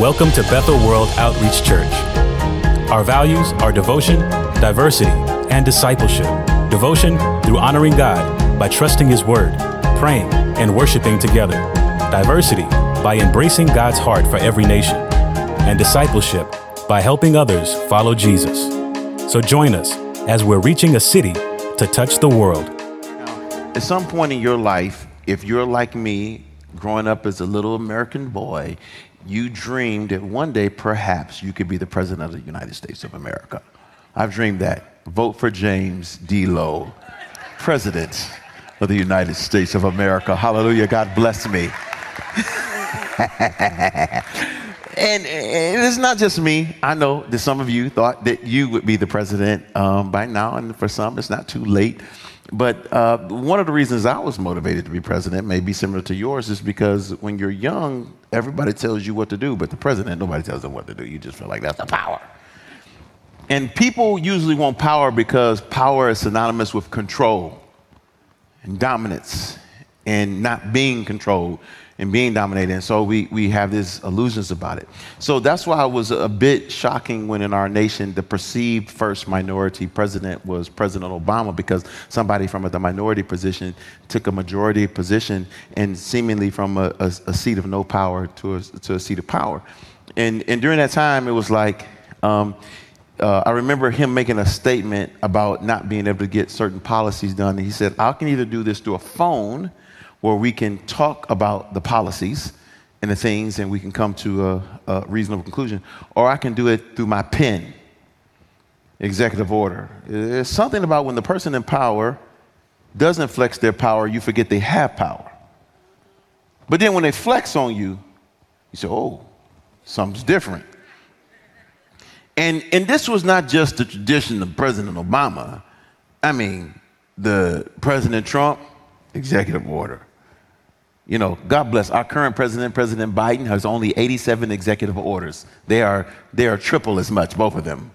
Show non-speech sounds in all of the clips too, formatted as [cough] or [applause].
Welcome to Bethel World Outreach Church. Our values are devotion, diversity, and discipleship. Devotion through honoring God by trusting His Word, praying, and worshiping together. Diversity by embracing God's heart for every nation. And discipleship by helping others follow Jesus. So join us as we're reaching a city to touch the world. At some point in your life, if you're like me, growing up as a little American boy, you dreamed that one day perhaps you could be the president of the United States of America. I've dreamed that. Vote for James D. Lowe, president of the United States of America. Hallelujah. God bless me. [laughs] and, and, it's not just me. I know that some of you thought that you would be the president um, by now, and for some, it's not too late. But uh, one of the reasons I was motivated to be president may be similar to yours, is because when you're young, everybody tells you what to do, but the president, nobody tells them what to do. You just feel like that's the power. And people usually want power because power is synonymous with control and dominance and not being controlled and being dominated. And so we, we have these illusions about it. So that's why it was a bit shocking when in our nation the perceived first minority president was President Obama because somebody from the minority position took a majority position and seemingly from a, a, a seat of no power to a, to a seat of power. And, and during that time, it was like, um, uh, I remember him making a statement about not being able to get certain policies done. And he said, I can either do this through a phone where we can talk about the policies and the things and we can come to a, a reasonable conclusion, or I can do it through my pen, executive order. There's something about when the person in power doesn't flex their power, you forget they have power. But then when they flex on you, you say, oh, something's different. And, and this was not just the tradition of President Obama. I mean, the President Trump, executive order. You know, God bless our current president, President Biden, has only 87 executive orders. They are, they are triple as much, both of them.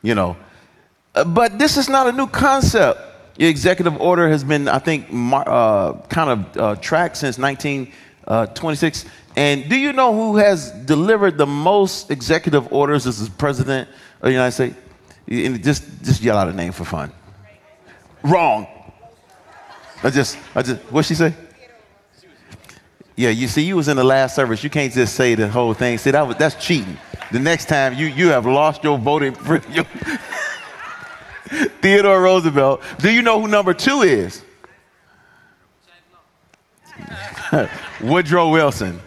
You know, uh, but this is not a new concept. The executive order has been, I think, uh, kind of uh, tracked since 1926. Uh, and do you know who has delivered the most executive orders as president of the United States? And just, just yell out a name for fun. Wrong. I just, I just, what'd she say? Yeah, you see, you was in the last service. You can't just say the whole thing. See, that was, that's cheating. The next time you, you have lost your voting. [laughs] Your Theodore Roosevelt. Do you know who number two is? [laughs] Woodrow Wilson.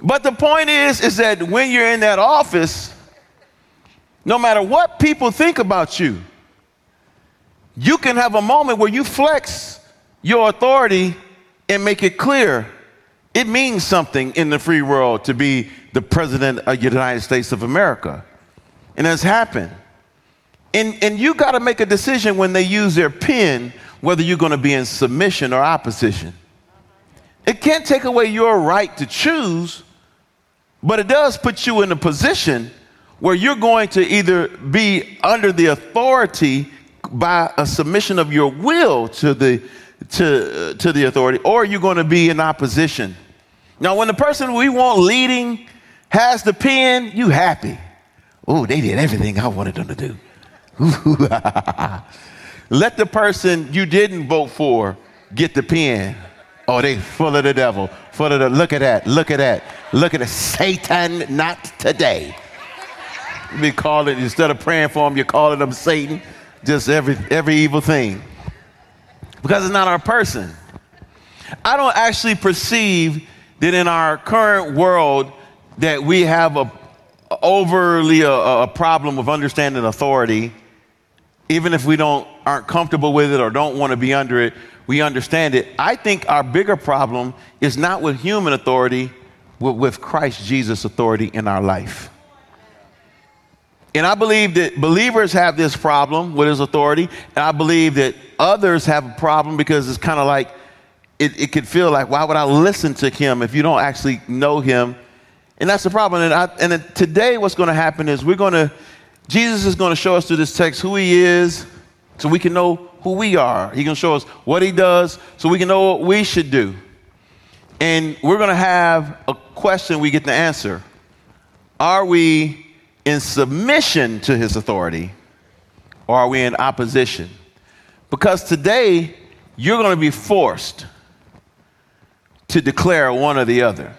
But the point is, is that when you're in that office, no matter what people think about you, you can have a moment where you flex your authority and make it clear it means something in the free world to be the president of the United States of America. And it's happened. And, and you got to make a decision when they use their pen whether you're going to be in submission or opposition. It can't take away your right to choose, but it does put you in a position where you're going to either be under the authority by a submission of your will to the, to, to the authority, or you're going to be in opposition. Now, when the person we want leading has the pen, you happy. Oh, they did everything I wanted them to do. [laughs] Let the person you didn't vote for get the pen. Oh, they full of the devil. Full of the look at that, look at that, look at it. Satan, not today. You be calling instead of praying for them, you're calling them Satan. Just every every evil thing. Because it's not our person. I don't actually perceive that in our current world that we have a overly uh, a, a problem of understanding authority. Even if we don't aren't comfortable with it or don't want to be under it we understand it. I think our bigger problem is not with human authority but with christ jesus authority in our life. And i believe that believers have this problem with his authority and i believe that others have a problem because it's kind of like it, it could feel like, why would I listen to him if you don't actually know him? And that's the problem. And, I, and today, what's going to happen is we're going to, Jesus is going to show us through this text who he is so we can know who we are. He's going to show us what he does so we can know what we should do. And we're going to have a question we get to answer. Are we in submission to his authority or are we in opposition? Because today, you're going to be forced to declare one or the other.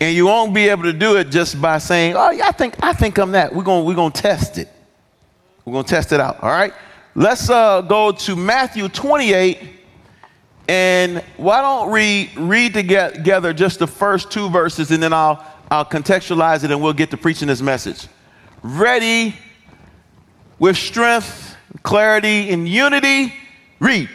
And you won't be able to do it just by saying, oh, yeah, I think, I think I'm that. We're going we're to test it. We're going to test it out. All right? Let's uh, go to Matthew 28. And why don't we read together just the first two verses and then I'll, I'll contextualize it and we'll get to preaching this message. Ready with strength, clarity, and unity. Read.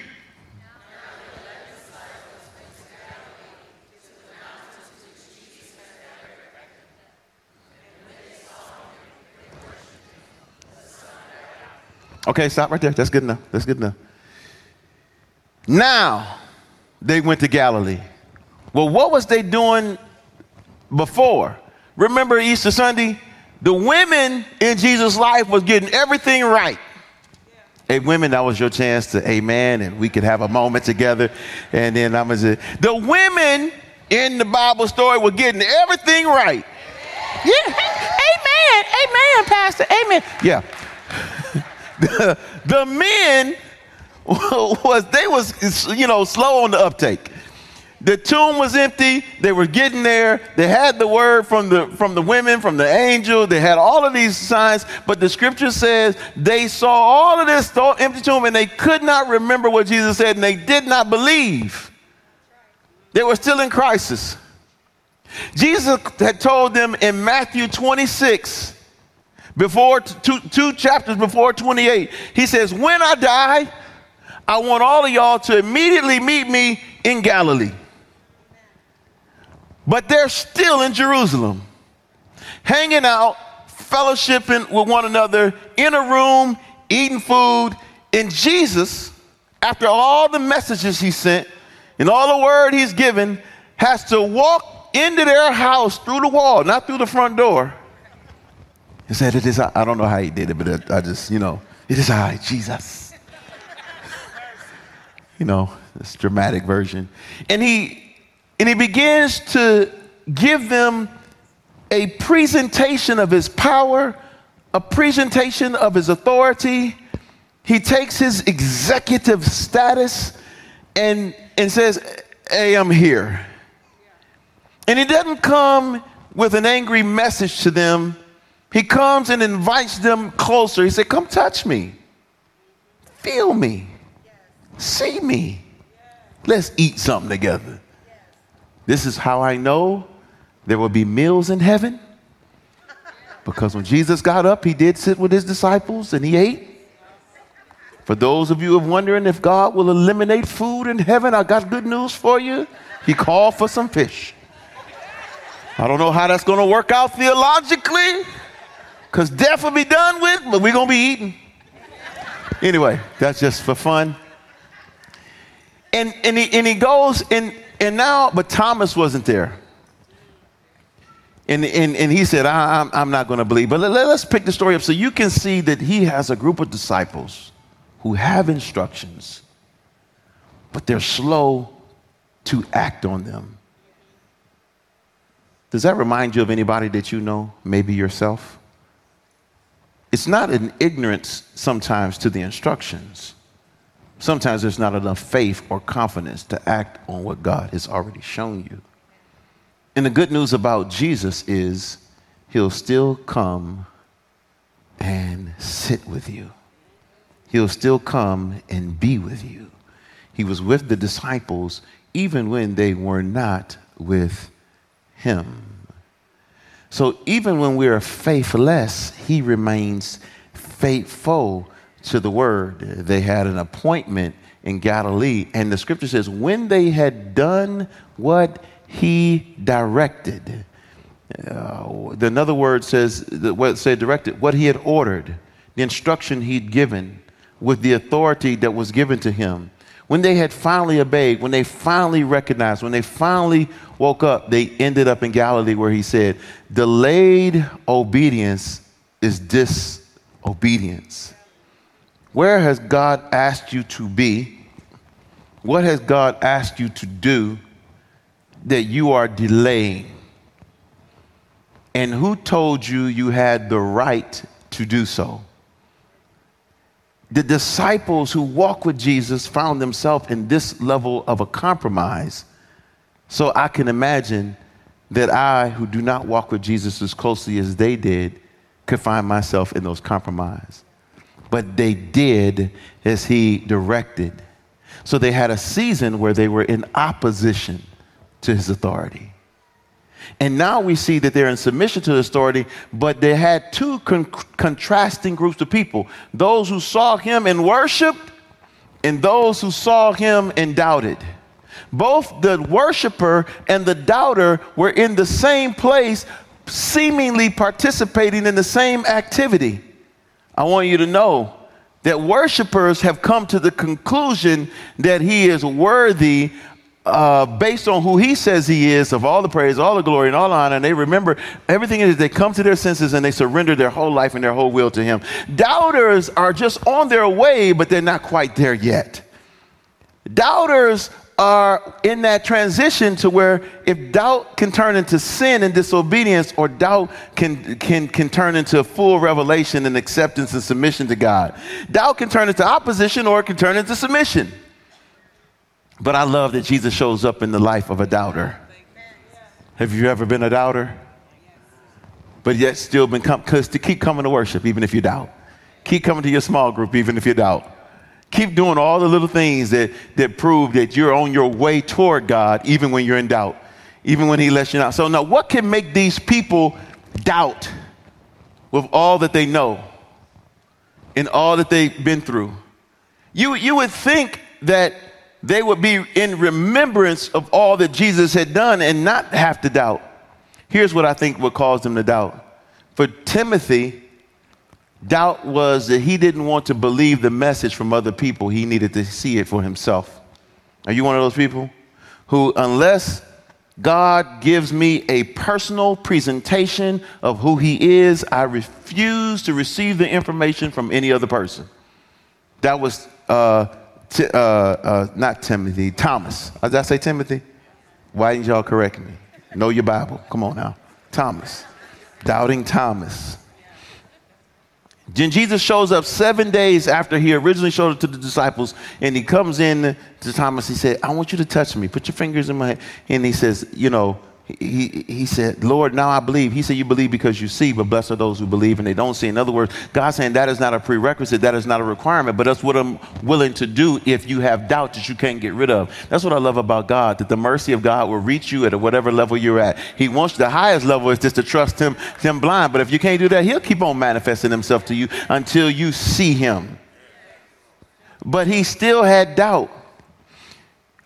Okay, stop right there. That's good enough. That's good enough. Now they went to Galilee. Well, what was they doing before? Remember Easter Sunday? The women in Jesus' life was getting everything right. Hey, women, that was your chance to amen, and we could have a moment together. And then I'm gonna say, the women in the Bible story were getting everything right. Yeah, amen, amen, Pastor, amen. Yeah, [laughs] [laughs] the, men [laughs] was they was you know slow on the uptake. The tomb was empty. They were getting there. They had the word from the from the women, from the angel. They had all of these signs, but the scripture says they saw all of this empty tomb and they could not remember what Jesus said and they did not believe. They were still in crisis. Jesus had told them in Matthew 26, before two, two chapters before 28, he says, When I die, I want all of y'all to immediately meet me in Galilee. But they're still in Jerusalem, hanging out, fellowshipping with one another in a room, eating food. And Jesus, after all the messages he sent and all the word he's given, has to walk into their house through the wall, not through the front door he said, It is I. I don't know how he did it, but I just, you know, it is I, Jesus. [laughs] you know, this dramatic version. And he and he begins to give them a presentation of his power, a presentation of his authority. He takes his executive status and, and says, Hey, I'm here. And he doesn't come with an angry message to them he comes and invites them closer. He said, Come touch me, feel me, see me. Let's eat something together. This is how I know there will be meals in heaven. Because when Jesus got up, he did sit with his disciples and he ate. For those of you who are wondering if God will eliminate food in heaven, I got good news for you. He called for some fish. I don't know how that's going to work out theologically because death will be done with, but we're going to be eating. Anyway, that's just for fun. And, and, he, and he goes, and, and now, but Thomas wasn't there. And, and, and he said, I, am I'm, I'm not going to believe. But let, let's pick the story up so you can see that he has a group of disciples who have instructions, but they're slow to act on them. Does that remind you of anybody that you know, maybe yourself? It's not an ignorance sometimes to the instructions. Sometimes there's not enough faith or confidence to act on what God has already shown you. And the good news about Jesus is he'll still come and sit with you. He'll still come and be with you. He was with the disciples even when they were not with him. So even when we are faithless, he remains faithful to the word. They had an appointment in Galilee, and the scripture says, when they had done what he directed, uh, the another word says, what said directed, what he had ordered, the instruction he'd given with the authority that was given to him. When they had finally obeyed, when they finally recognized, when they finally woke up, they ended up in Galilee where he said, Delayed obedience is disobedience. Where has God asked you to be? What has God asked you to do that you are delaying? And who told you you had the right to do so? The disciples who walk with Jesus found themselves in this level of a compromise. So I can imagine that I, who do not walk with Jesus as closely as they did, could find myself in those compromises. But they did as he directed. So they had a season where they were in opposition to his authority. And now we see that they're in submission to the authority, but they had two con- contrasting groups of people those who saw him and worshiped, and those who saw him and doubted. Both the worshiper and the doubter were in the same place, seemingly participating in the same activity. I want you to know that worshipers have come to the conclusion that he is worthy uh, based on who he says he is, of all the praise, all the glory, and all the honor, and they remember everything is they come to their senses and they surrender their whole life and their whole will to him. Doubters are just on their way, but they're not quite there yet. Doubters are in that transition to where if doubt can turn into sin and disobedience, or doubt can, can, can turn into full revelation and acceptance and submission to God. Doubt can turn into opposition or it can turn into submission. But I love that Jesus shows up in the life of a doubter. Have you ever been a doubter? But yet still been come because to keep coming to worship even if you doubt. Keep coming to your small group even if you doubt. Keep doing all the little things that, that prove that you're on your way toward God even when you're in doubt, even when He lets you know. So now what can make these people doubt with all that they know and all that they've been through? You, you would think that they would be in remembrance of all that Jesus had done and not have to doubt. Here's what I think would cause them to doubt. For Timothy, doubt was that he didn't want to believe the message from other people. He needed to see it for himself. Are you one of those people who, unless God gives me a personal presentation of who He is, I refuse to receive the information from any other person? That was uh, T- uh, uh, not Timothy, Thomas. Did I say Timothy? Why didn't y'all correct me? Know your Bible. Come on now. Thomas. Doubting Thomas. Then Jesus shows up seven days after he originally showed it to the disciples, and he comes in to Thomas. He said, I want you to touch me. Put your fingers in my hand. And he says, You know, he, he said, Lord, now I believe. He said, You believe because you see, but blessed are those who believe and they don't see. In other words, God's saying that is not a prerequisite, that is not a requirement, but that's what I'm willing to do if you have doubt that you can't get rid of. That's what I love about God, that the mercy of God will reach you at whatever level you're at. He wants the highest level is just to trust Him, Him blind. But if you can't do that, He'll keep on manifesting Himself to you until you see Him. But he still had doubt.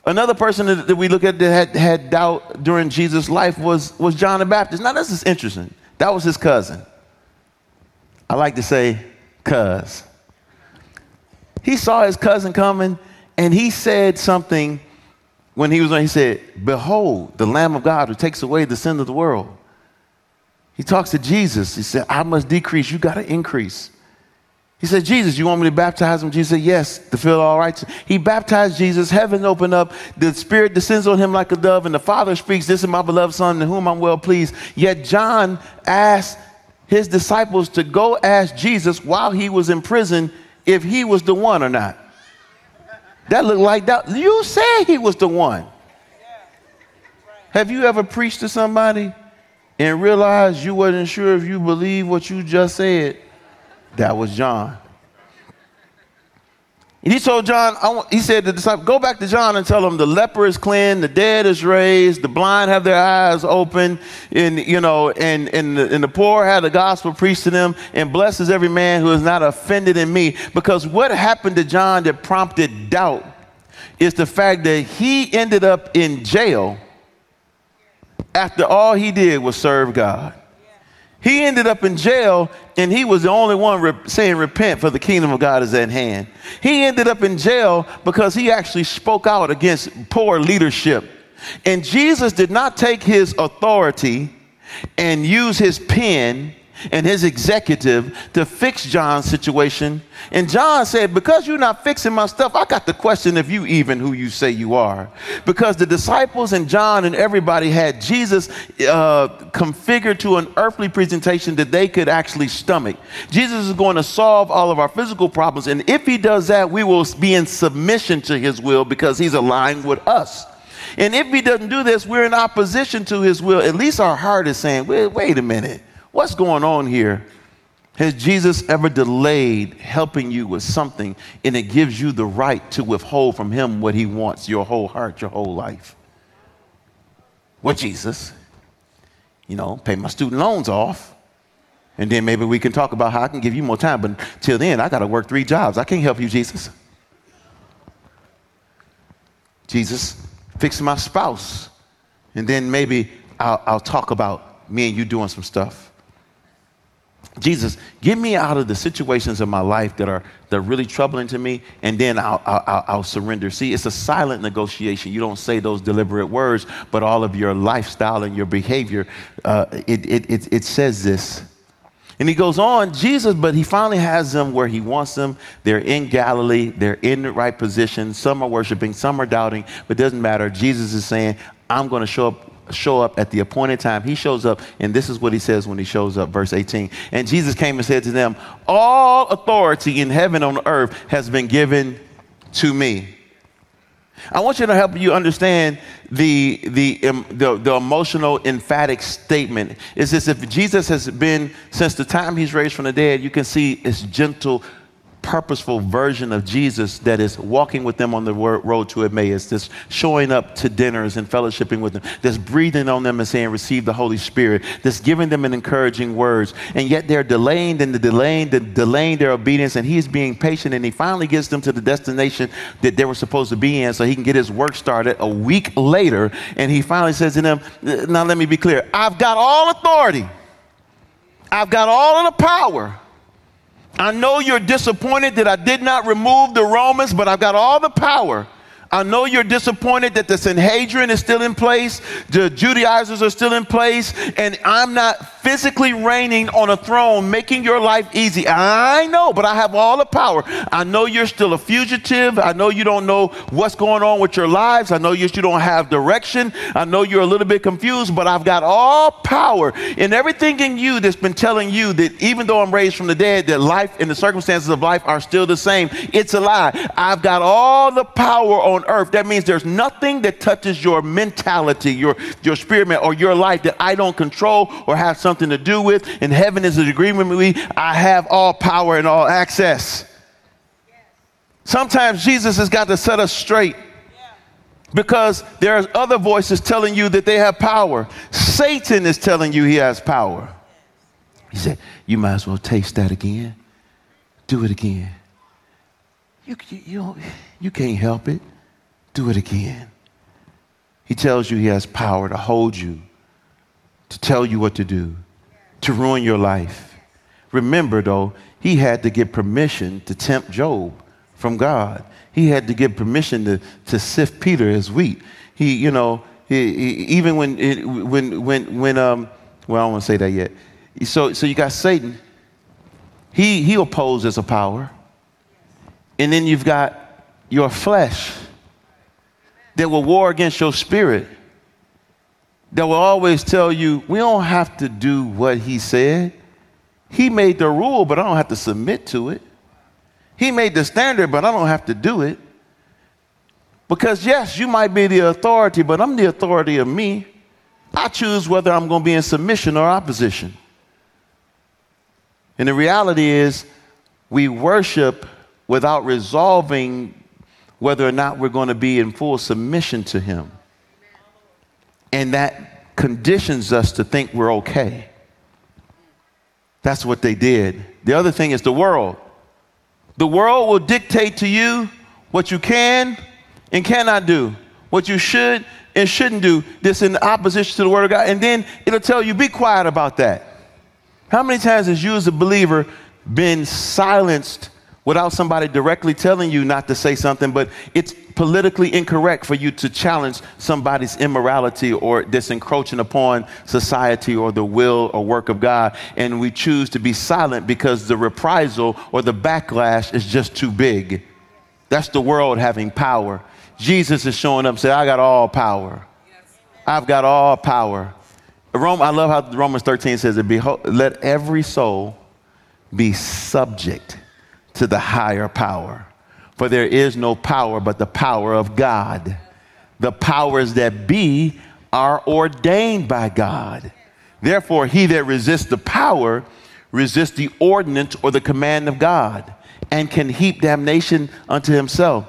Another person that we look at that had, had doubt during Jesus' life was, was John the Baptist. Now, this is interesting. That was his cousin. I like to say, cuz. He saw his cousin coming and he said something when he was on, he said, Behold, the Lamb of God who takes away the sin of the world. He talks to Jesus. He said, I must decrease, you got to increase. He said, Jesus, you want me to baptize him? Jesus said, Yes, to feel all right. He baptized Jesus, heaven opened up, the Spirit descends on him like a dove, and the Father speaks, This is my beloved Son, in whom I'm well pleased. Yet John asked his disciples to go ask Jesus while he was in prison if he was the one or not. That looked like that. You said he was the one. Have you ever preached to somebody and realized you wasn't sure if you believe what you just said? That was John. And he told John, want, he said to the disciple, go back to John and tell him the leper is cleansed, the dead is raised, the blind have their eyes open, and you know, and, and, the, and the poor have the gospel preached to them, and blesses every man who is not offended in me. Because what happened to John that prompted doubt is the fact that he ended up in jail after all he did was serve God. He ended up in jail and he was the only one saying, Repent, for the kingdom of God is at hand. He ended up in jail because he actually spoke out against poor leadership. And Jesus did not take his authority and use his pen and his executive to fix John's situation. And John said, Because you're not fixing my stuff, I got to question if you even who you say you are. Because the disciples and John and everybody had Jesus uh, configured to an earthly presentation that they could actually stomach. Jesus is going to solve all of our physical problems. And if he does that, we will be in submission to his will because he's aligned with us. And if he doesn't do this, we're in opposition to his will. At least our heart is saying, wait, wait a minute. What's going on here? Has Jesus ever delayed helping you with something and it gives you the right to withhold from him what he wants, your whole heart, your whole life? Well, Jesus, you know, pay my student loans off. And then maybe we can talk about how I can give you more time. But till then, I got to work three jobs. I can't help you, Jesus. Jesus, fix my spouse. And then maybe I'll, I'll talk about me and you doing some stuff. Jesus, get me out of the situations of my life that are, that are really troubling to me, and then I'll, I'll, I'll, surrender. See, it's a silent negotiation. You don't say those deliberate words, but all of your lifestyle and your behavior, uh, it, it, it, it says this. And he goes on, Jesus, but he finally has them where he wants them. They're in Galilee, they're in the right position. Some are worshiping, some are doubting, but it doesn't matter. Jesus is saying, I'm going to show up show up at the appointed time. He shows up, and this is what he says when he shows up, verse 18. And Jesus came and said to them, All authority in heaven and on earth has been given to me. I want you to help you understand the, the, um, the, the, emotional, emphatic statement. Is this if Jesus has been, since the time he's raised from the dead, you can see it's gentle purposeful version of Jesus that is walking with them on the road to Emmaus, that's showing up to dinners and fellowshipping with them, that's breathing on them and saying, Receive the Holy Spirit, that's giving them an encouraging words. And yet they're delaying and delaying, and delaying their obedience, and he's being patient and he finally gets them to the destination that they were supposed to be in so he can get his work started a week later. And he finally says to them, Now let me be clear, I've got all authority. I've got all of the power. I know you're disappointed that I did not remove the Romans, but I've got all the power I know you're disappointed that the Sanhedrin is still in place, the Judaizers are still in place, and I'm not physically reigning on a throne, making your life easy. I know, but I have all the power. I know you're still a fugitive. I know you don't know what's going on with your lives. I know you, don't have direction. I know you're a little bit confused, but I've got all power in everything in you that's been telling you that even though I'm raised from the dead, that life and the circumstances of life are still the same. It's a lie. I've got all the power on on earth. That means there's nothing that touches your mentality, your, your spirit, or your life that I don't control or have something to do with. And heaven is an agreement with me. I have all power and all access. Sometimes Jesus has got to set us straight because there's other voices telling you that they have power. Satan is telling you he has power. He said, You might as well taste that again. Do it again. You, you, you, you can't help it do it again. He tells you he has power to hold you, to tell you what to do, to ruin your life. Remember, though, he had to get permission to tempt Job from God. He had to get permission to, to sift Peter as wheat. He, you know, he, he, even when, it, when, when, when, um, well, I don't want to say that yet. So, so you got Satan. He, he opposes a power. And then you've got your flesh that will war against your spirit, that will always tell you, we don't have to do what he said. He made the rule, but I don't have to submit to it. He made the standard, but I don't have to do it. Because, yes, you might be the authority, but I'm the authority of me. I choose whether I'm going to be in submission or opposition. And the reality is, we worship without resolving whether or not we're going to be in full submission to Him. And that conditions us to think we're okay. That's what they did. The other thing is the world. The world will dictate to you what you can and cannot do, what you should and shouldn't do. This in opposition to the Word of God. And then it'll tell you, be quiet about that. How many times has you, as a believer, been silenced without somebody directly telling you not to say something, but it's politically incorrect for you to challenge somebody's immorality or this encroaching upon society or the will or work of God. And we choose to be silent because the reprisal or the backlash is just too big. That's the world having power. Jesus is showing up and saying, I got all power. I've got all power. Rome, I love how Romans 13 says Behold, let every soul be subject to the higher power. For there is no power but the power of God. The powers that be are ordained by God. Therefore, he that resists the power resists the ordinance or the command of God and can heap damnation unto himself.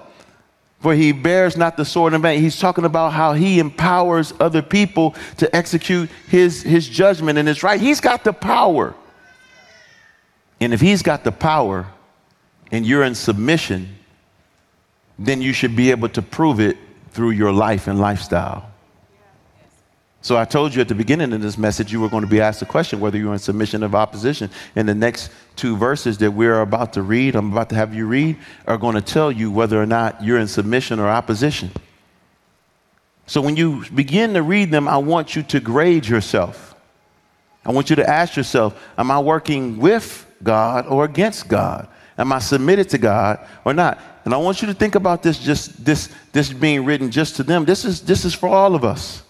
For he bears not the sword in vain. He's talking about how he empowers other people to execute his, his judgment and his right. He's got the power. And if he's got the power and you're in submission, then you should be able to prove it through your life and lifestyle. So I told you at the beginning of this message, you were going to be asked a question whether you're in submission of opposition. And the next two verses that we're about to read, I'm about to have you read, are going to tell you whether or not you're in submission or opposition. So when you begin to read them, I want you to grade yourself. I want you to ask yourself, am I working with God or against God? Am I submitted to God or not? And I want you to think about this just this this being written just to them. This is this is for all of us.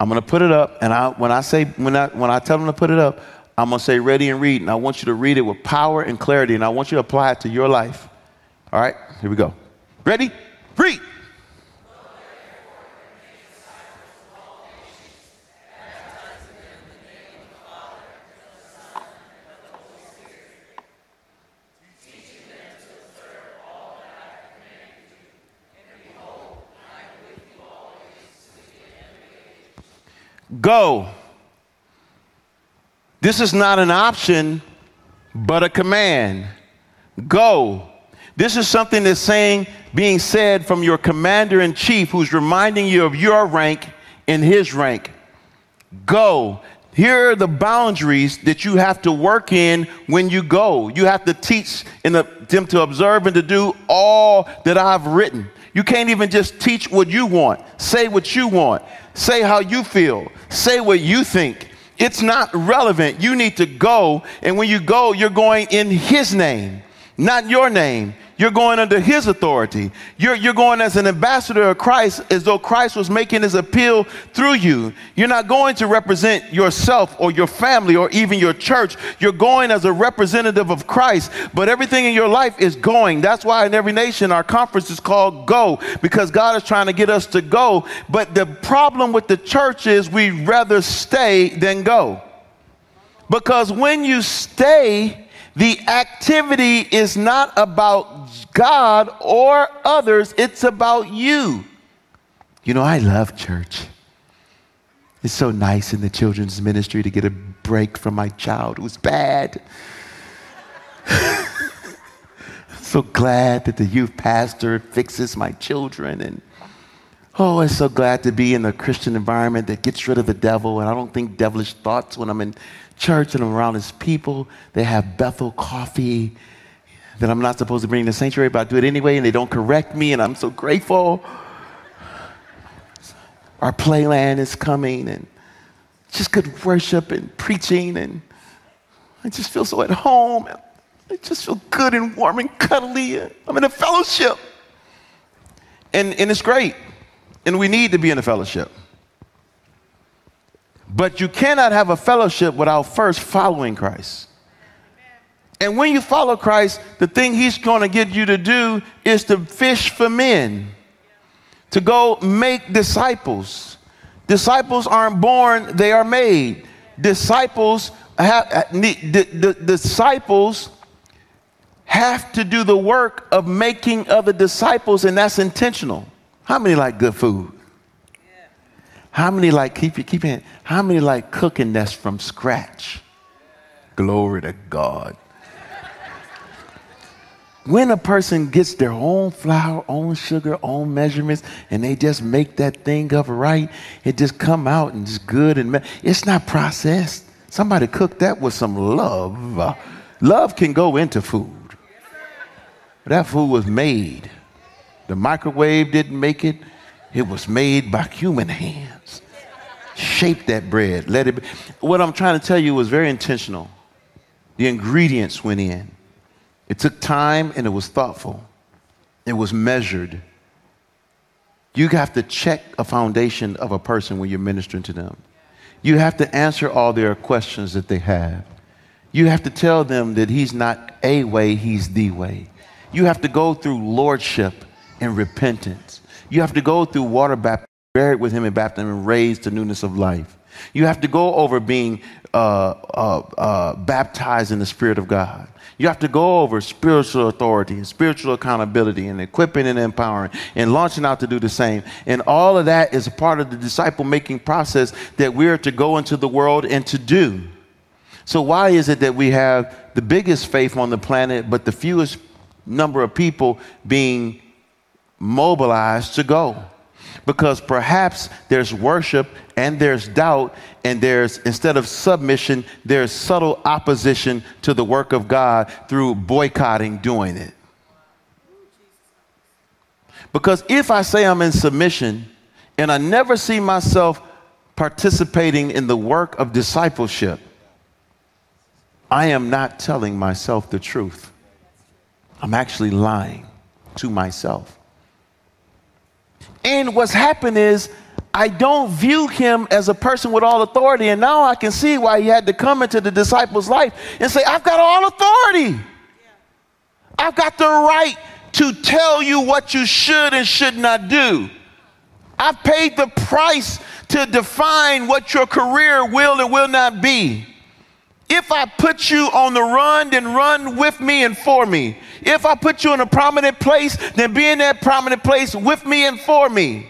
I'm gonna put it up, and I when I say when I when I tell them to put it up, I'm gonna say ready and read, and I want you to read it with power and clarity, and I want you to apply it to your life. All right, here we go. Ready? Read. Go. This is not an option, but a command. Go. This is something that's saying, being said from your commander in chief who's reminding you of your rank in his rank. Go. Here are the boundaries that you have to work in when you go. You have to teach the, uh, them to observe and to do all that I've written. You can't even just teach what you want, say what you want, say how you feel, say what you think. It's not relevant. You need to go, and when you go, you're going in His name, not your name. You're going under his authority. You're, you're going as an ambassador of Christ as though Christ was making his appeal through you. You're not going to represent yourself or your family or even your church. You're going as a representative of Christ, but everything in your life is going. That's why in every nation our conference is called Go because God is trying to get us to go. But the problem with the church is we'd rather stay than go. Because when you stay, the activity is not about God or others, it's about you. You know, I love church. It's so nice in the children's ministry to get a break from my child who's bad. [laughs] so glad that the youth pastor fixes my children and oh i'm so glad to be in a christian environment that gets rid of the devil and i don't think devilish thoughts when i'm in church and I'm around his people. They have Bethel coffee that I'm not supposed to bring to the sanctuary, but I do it anyway, and they don't correct me, and I'm so grateful. Our playland is coming, and just good worship and preaching, and I just feel so at home. I just feel good and warm and cuddly. I'm in a fellowship. And, and it's great. And we need to be in a fellowship. But you cannot have a fellowship without first following Christ. And when you follow Christ, the thing he's going to get you to do is to fish for men, to go make disciples. Disciples aren't born, they are made. Disciples have, the disciples have to do the work of making other disciples, and that's intentional. How many like good food? How many like keep you keep it? How many like cooking that's from scratch? Glory to God. when a person gets their own flour, own sugar, own measurements, and they just make that thing up right, it just come out and it's good and me- it's not processed. Somebody cooked that with some love. Uh, love can go into food. That food was made. The microwave didn't make it, it was made by human hands. Shape that bread. Let it be. What I'm trying to tell you was very intentional. The ingredients went in. It took time and it was thoughtful. It was measured. You have to check a foundation of a person when you're ministering to them. You have to answer all their questions that they have. You have to tell them that he's not a way, he's the way. You have to go through lordship and repentance. You have to go through water baptism, buried with him in baptism, and raised to newness of life. You have to go over being uh, uh, uh, baptized in the Spirit of God. You have to go over spiritual authority and spiritual accountability and equipping and empowering and launching out to do the same. And all of that is a part of the disciple making process that we're to go into the world and to do. So, why is it that we have the biggest faith on the planet, but the fewest number of people being mobilized to go? Because perhaps there's worship and there's doubt, and there's, instead of submission, there's subtle opposition to the work of God through boycotting doing it. Because if I say I'm in submission and I never see myself participating in the work of discipleship, I am not telling myself the truth. I'm actually lying to myself. And what's happened is I don't view him as a person with all authority. And now I can see why he had to come into the disciples' life and say, I've got all authority. I've got the right to tell you what you should and should not do. I've paid the price to define what your career will and will not be. If I put you on the run, then run with me and for me. If I put you in a prominent place, then be in that prominent place with me and for me.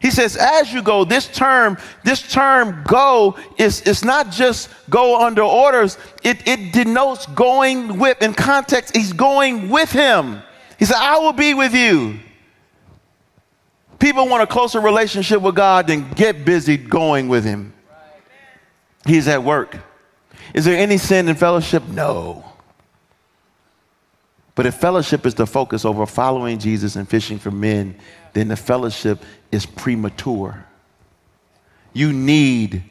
He says, as you go, this term, this term go is, is not just go under orders, it, it denotes going with, in context, he's going with him. He said, I will be with you. People want a closer relationship with God than get busy going with him. He's at work. Is there any sin in fellowship? No. But if fellowship is the focus over following Jesus and fishing for men, then the fellowship is premature. You need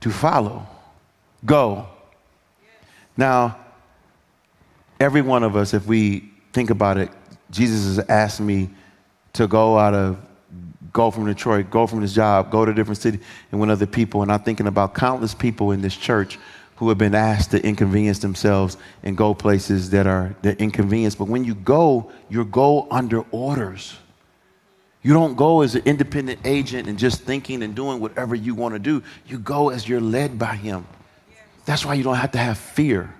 to follow. Go. Now, every one of us, if we think about it, Jesus has asked me to go out of, go from Detroit, go from this job, go to a different city, and with other people. And I'm thinking about countless people in this church who have been asked to inconvenience themselves and go places that are the inconvenience. But when you go, you go under orders. You don't go as an independent agent and just thinking and doing whatever you want to do. You go as you're led by Him. That's why you don't have to have fear.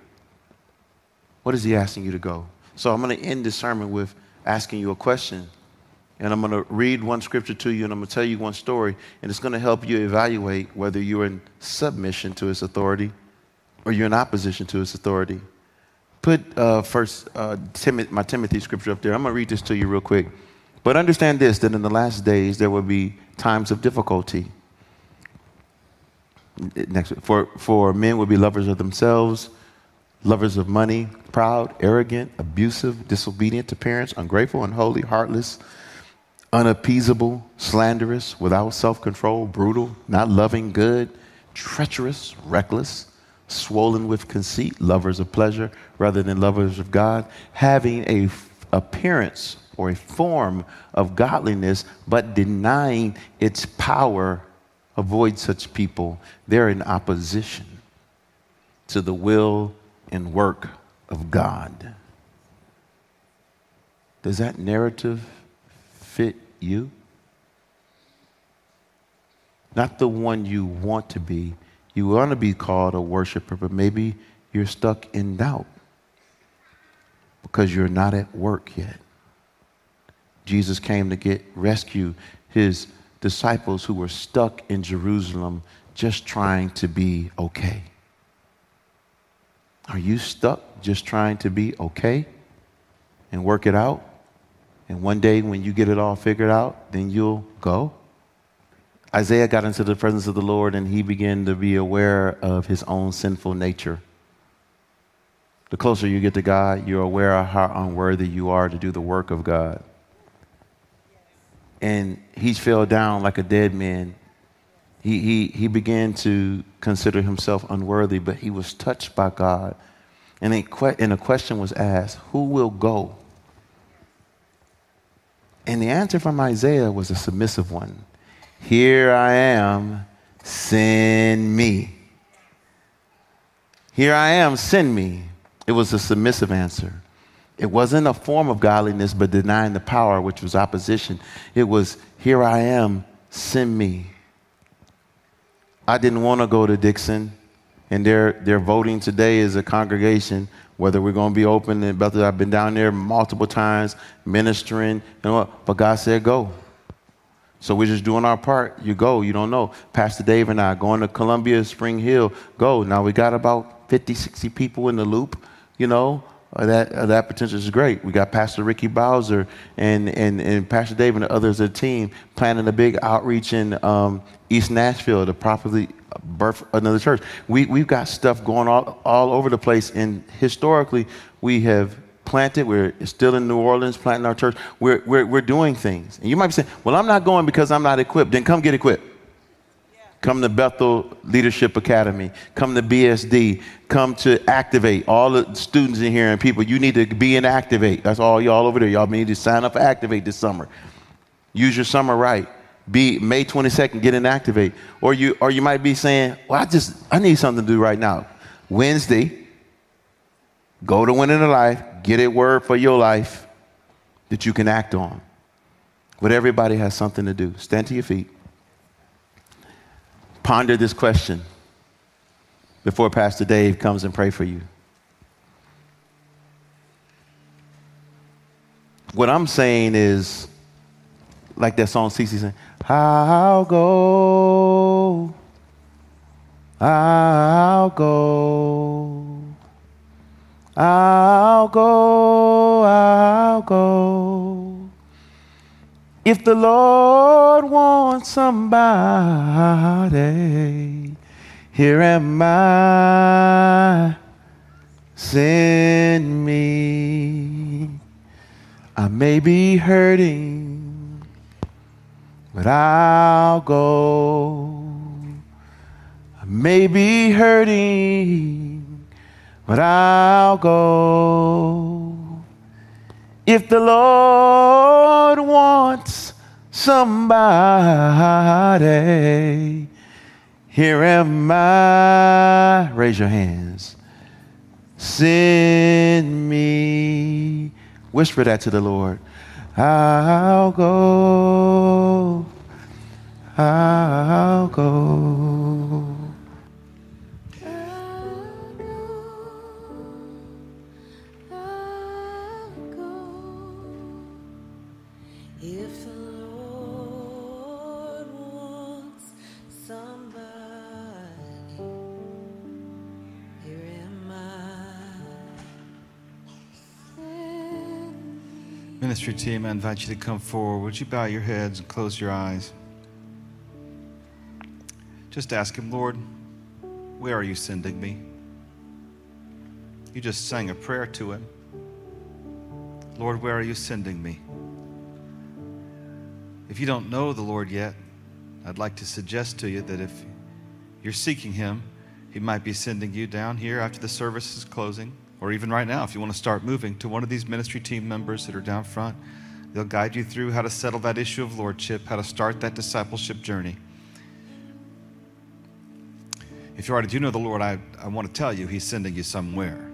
What is He asking you to go? So I'm going to end this sermon with asking you a question. And I'm going to read one scripture to you and I'm going to tell you one story. And it's going to help you evaluate whether you're in submission to His authority or you're in opposition to his authority. Put uh, first uh, my Timothy scripture up there. I'm going to read this to you real quick. But understand this that in the last days there will be times of difficulty. Next, for, for men will be lovers of themselves, lovers of money, proud, arrogant, abusive, disobedient to parents, ungrateful, unholy, heartless, unappeasable, slanderous, without self control, brutal, not loving good, treacherous, reckless swollen with conceit, lovers of pleasure rather than lovers of God, having a f- appearance or a form of godliness, but denying its power. Avoid such people. They're in opposition to the will and work of God. Does that narrative fit you? Not the one you want to be, you want to be called a worshiper, but maybe you're stuck in doubt because you're not at work yet. Jesus came to get rescue his disciples who were stuck in Jerusalem just trying to be okay. Are you stuck just trying to be okay and work it out? And one day when you get it all figured out, then you'll go? Isaiah got into the presence of the Lord and he began to be aware of his own sinful nature. The closer you get to God, you're aware of how unworthy you are to do the work of God. And he fell down like a dead man. He, he, he began to consider himself unworthy, but he was touched by God. And a, and a question was asked Who will go? And the answer from Isaiah was a submissive one Here I am, send me. Here I am, send me. It was a submissive answer. It wasn't a form of godliness, but denying the power, which was opposition. It was, Here I am, send me. I didn't want to go to Dixon, and they're, they're voting today as a congregation whether we're going to be open and Bethel. I've been down there multiple times ministering, you know, but God said go. So we're just doing our part. You go, you don't know. Pastor Dave and I going to Columbia, Spring Hill, go. Now we got about 50, 60 people in the loop, you know. Uh, that, uh, that potential is great. We got Pastor Ricky Bowser and, and, and Pastor Dave and the others of the team planning a big outreach in um, East Nashville to properly birth another church. We, we've got stuff going all, all over the place, and historically, we have planted. We're still in New Orleans planting our church. We're, we're, we're doing things. And you might be saying, Well, I'm not going because I'm not equipped. Then come get equipped. Come to Bethel Leadership Academy. Come to BSD. Come to Activate. All the students in here and people, you need to be in Activate. That's all y'all over there. Y'all need to sign up for Activate this summer. Use your summer right be May 22nd, get in activate. Or you or you might be saying, Well, I just I need something to do right now. Wednesday, go to Winning the Life, get a word for your life that you can act on. But everybody has something to do. Stand to your feet. Ponder this question before Pastor Dave comes and pray for you. What I'm saying is, like that song CC saying, I'll go. I'll go. I'll go. If the Lord wants somebody, here am I. Send me. I may be hurting but I'll go. I may be hurting, but I'll go. If the Lord wants somebody, here am I. Raise your hands. Send me. Whisper that to the Lord. I'll go. Ministry team, I invite you to come forward. Would you bow your heads and close your eyes? Just ask Him, Lord, where are you sending me? You just sang a prayer to Him. Lord, where are you sending me? If you don't know the Lord yet, I'd like to suggest to you that if you're seeking Him, He might be sending you down here after the service is closing or even right now, if you want to start moving, to one of these ministry team members that are down front. They'll guide you through how to settle that issue of lordship, how to start that discipleship journey. If you already do know the Lord, I, I want to tell you, He's sending you somewhere.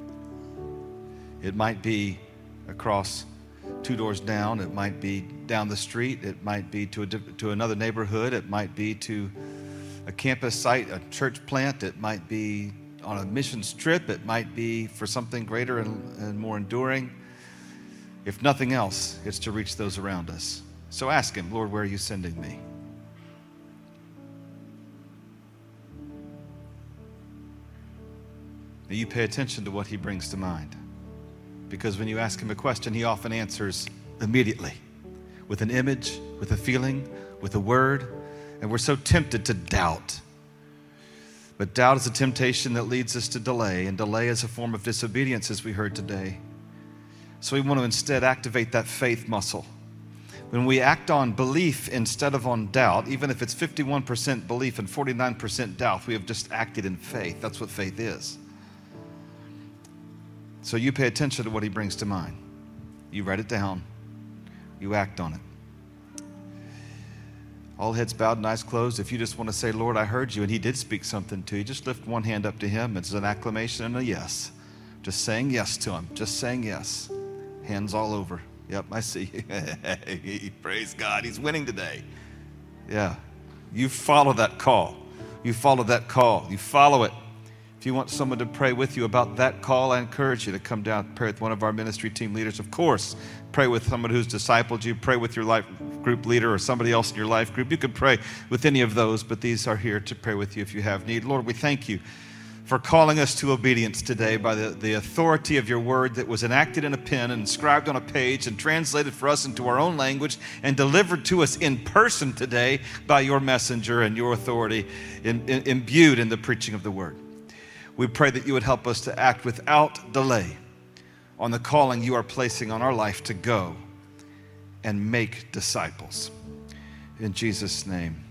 It might be across two doors down, it might be down the street, it might be to, a, to another neighborhood, it might be to a campus site, a church plant, it might be on a missions trip, it might be for something greater and, and more enduring. If nothing else, it's to reach those around us. So ask Him, Lord, where are you sending me? Now you pay attention to what He brings to mind. Because when you ask Him a question, He often answers immediately with an image, with a feeling, with a word. And we're so tempted to doubt But doubt is a temptation that leads us to delay, and delay is a form of disobedience, as we heard today. So we want to instead activate that faith muscle. When we act on belief instead of on doubt, even if it's 51% belief and 49% doubt, we have just acted in faith. That's what faith is. So you pay attention to what he brings to mind. You write it down, you act on it. All heads bowed and eyes closed. If you just want to say, Lord, I heard you, and He did speak something to you, just lift one hand up to Him. It's an acclamation and a yes. Just saying yes to Him. Just saying yes. Hands all over. Yep, I see. [laughs] Praise God. He's winning today. Yeah. You follow that call. You follow that call. You follow it. If you want someone to pray with you about that call, I encourage you to come down pray with one of our ministry team leaders. Of course, pray with someone who's discipled you, pray with your life group leader or somebody else in your life group. You can pray with any of those, but these are here to pray with you if you have need. Lord, we thank you for calling us to obedience today by the, the authority of your word that was enacted in a pen and inscribed on a page and translated for us into our own language and delivered to us in person today by your messenger and your authority in, in, imbued in the preaching of the word. We pray that you would help us to act without delay on the calling you are placing on our life to go and make disciples. In Jesus' name.